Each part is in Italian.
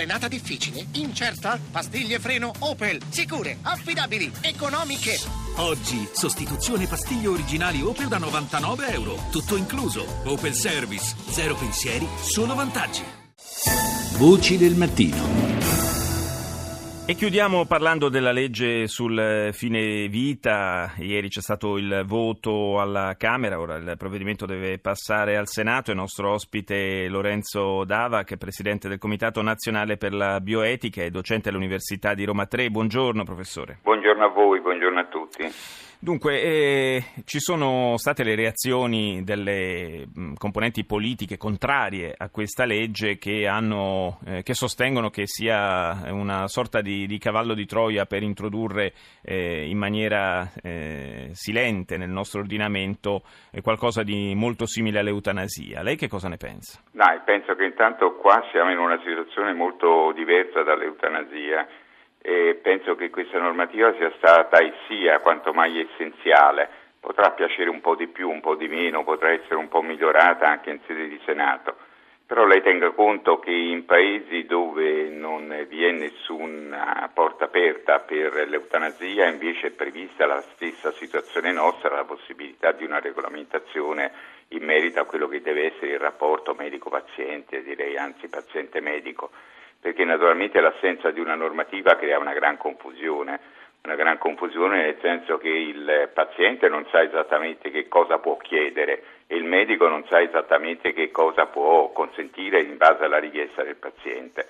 Frenata difficile? Incerta? Pastiglie freno Opel. Sicure, affidabili, economiche. Oggi, sostituzione pastiglie originali Opel da 99 euro. Tutto incluso. Opel Service. Zero pensieri, solo vantaggi. Voci del mattino. E chiudiamo parlando della legge sul fine vita. Ieri c'è stato il voto alla Camera, ora il provvedimento deve passare al Senato. Il nostro ospite Lorenzo Dava, che è presidente del Comitato Nazionale per la Bioetica e docente all'Università di Roma 3. Buongiorno professore. Buongiorno a voi, buongiorno a tutti. Dunque, eh, ci sono state le reazioni delle mh, componenti politiche contrarie a questa legge che, hanno, eh, che sostengono che sia una sorta di, di cavallo di Troia per introdurre eh, in maniera eh, silente nel nostro ordinamento eh, qualcosa di molto simile all'eutanasia. Lei che cosa ne pensa? Dai, penso che intanto qua siamo in una situazione molto diversa dall'eutanasia e penso che questa normativa sia stata e sia quanto mai essenziale. Potrà piacere un po' di più, un po' di meno, potrà essere un po' migliorata anche in sede di Senato, però lei tenga conto che in paesi dove non vi è nessuna porta aperta per l'eutanasia invece è prevista la stessa situazione nostra, la possibilità di una regolamentazione in merito a quello che deve essere il rapporto medico-paziente, direi anzi paziente-medico perché naturalmente l'assenza di una normativa crea una gran confusione, una gran confusione nel senso che il paziente non sa esattamente che cosa può chiedere e il medico non sa esattamente che cosa può consentire in base alla richiesta del paziente.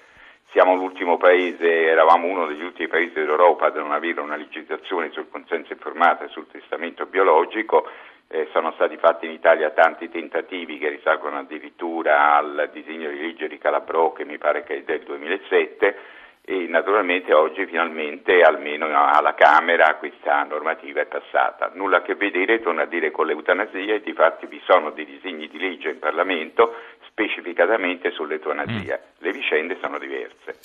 Siamo l'ultimo paese, eravamo uno degli ultimi paesi d'Europa a non avere una legislazione sul consenso informato e sul testamento biologico eh, sono stati fatti in Italia tanti tentativi che risalgono addirittura al disegno di legge di Calabrò che mi pare che è del 2007 e naturalmente oggi finalmente almeno alla Camera questa normativa è passata. Nulla a che vedere, torno a dire, con l'eutanasia e di fatti vi sono dei disegni di legge in Parlamento specificatamente sull'eutanasia. Mm. Le vicende sono diverse.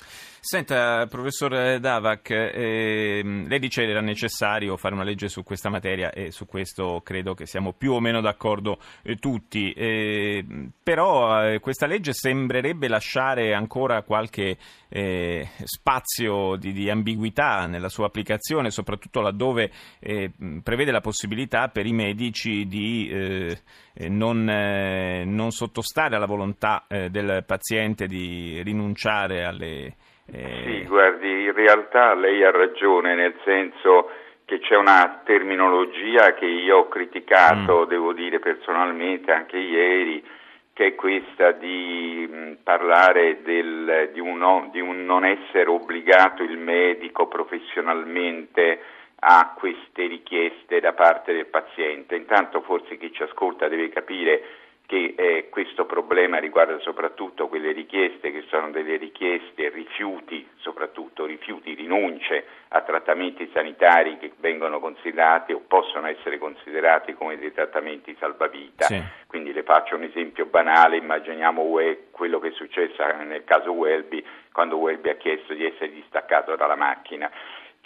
Senta, professor Davac, eh, lei dice che era necessario fare una legge su questa materia e su questo credo che siamo più o meno d'accordo eh, tutti, eh, però eh, questa legge sembrerebbe lasciare ancora qualche eh, spazio di, di, ambiguità nella sua applicazione, soprattutto laddove eh, prevede la possibilità per i medici di non, non, sottostare alla volontà del paziente di rinunciare alle eh... Sì, guardi, in realtà lei ha ragione, nel senso che c'è una terminologia che io ho criticato, mm. devo dire personalmente, anche ieri, che è questa di mh, parlare del, di, un, di, un, non essere obbligato il medico professionalmente a queste richieste da parte del paziente. Intanto forse chi ci ascolta deve capire che eh, questo problema riguarda soprattutto quelle richieste che sono delle richieste, rifiuti, soprattutto rifiuti, rinunce a trattamenti sanitari che vengono considerati o possono essere considerati come dei trattamenti salvavita. Sì. Quindi le faccio un esempio banale, immaginiamo quello che è successo nel caso Welby, quando Welby ha chiesto di essere distaccato dalla macchina.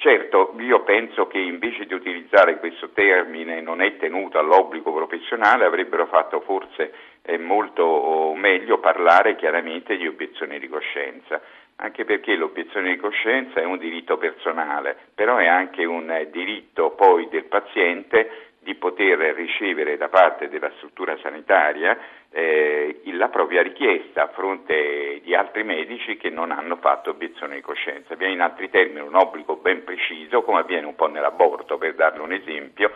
Certo, io penso che invece di utilizzare questo termine non è tenuto all'obbligo professionale avrebbero fatto forse eh, molto meglio parlare chiaramente di obiezione di coscienza, anche perché l'obiezione di coscienza è un diritto personale, però è anche un eh, diritto poi del paziente di poter ricevere da parte della struttura sanitaria eh, la propria richiesta a fronte di altri medici che non hanno fatto obiezione di coscienza. Abbiamo in altri termini un obbligo ben preciso, come avviene un po' nell'aborto, per darle un esempio,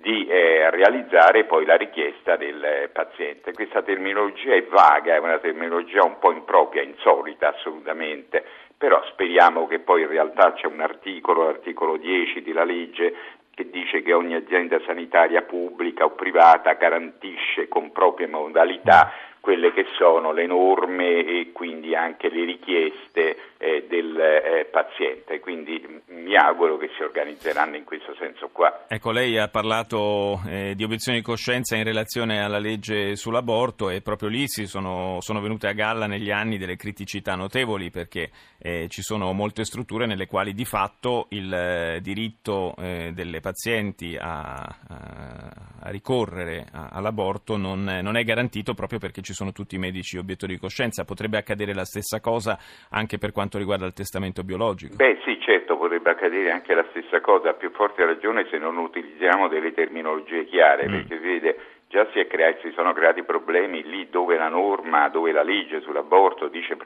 di eh, realizzare poi la richiesta del paziente. Questa terminologia è vaga, è una terminologia un po' impropria, insolita assolutamente, però speriamo che poi in realtà c'è un articolo, l'articolo 10 della legge, che dice che ogni azienda sanitaria pubblica o privata garantisce con proprie modalità quelle che sono le norme e quindi anche le richieste eh, del eh, paziente. Quindi mi auguro che si organizzeranno in questo senso qua. Ecco, lei ha parlato eh, di obiezioni di coscienza in relazione alla legge sull'aborto e proprio lì si sono, sono venute a galla negli anni delle criticità notevoli perché eh, ci sono molte strutture nelle quali di fatto il eh, diritto eh, delle pazienti a, a, a ricorrere a, all'aborto non, non, è garantito proprio perché ci sono tutti i medici obiettori di coscienza. Potrebbe accadere la stessa cosa anche per quanto riguarda il testamento biologico? Beh sì, certo, potrebbe accadere anche la stessa cosa, a più forte ragione se non utilizziamo delle terminologie chiare, mm. perché vede già si, creato, si, sono creati problemi lì dove la norma, dove la legge sull'aborto dice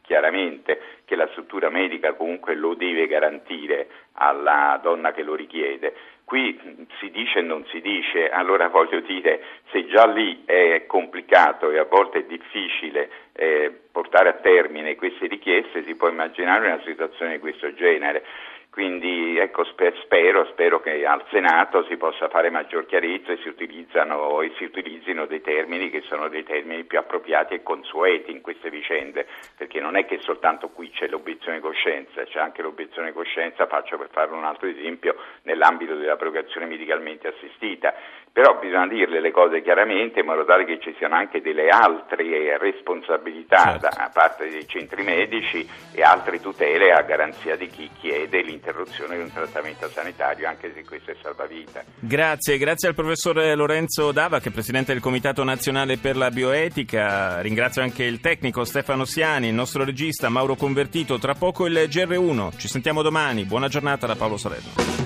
chiaramente che la struttura medica comunque lo deve garantire alla donna che lo richiede. Qui si dice e non si dice, allora voglio dire, se già lì è complicato e a volte è difficile eh, portare a termine queste richieste, si può immaginare una situazione di questo genere. Quindi ecco, spero, spero, che al Senato si possa fare maggior chiarezza e si, e si, utilizzino dei termini che sono dei termini più appropriati e consueti in queste vicende, perché non è che soltanto qui c'è l'obiezione di coscienza, c'è anche l'obiezione di coscienza, faccio per fare un altro esempio, nell'ambito dell'abrogazione medicalmente assistita. Però bisogna dirle le cose chiaramente in modo tale che ci siano anche delle altre responsabilità certo. da parte dei centri medici e altre tutele a garanzia di chi chiede l'interruzione di un trattamento sanitario, anche se questo è salvavita. Grazie, grazie al professor Lorenzo Dava, che è presidente del Comitato Nazionale per la Bioetica. Ringrazio anche il tecnico Stefano Siani, il nostro regista Mauro Convertito. Tra poco il GR1. Ci sentiamo domani. Buona giornata da Paolo Salerno.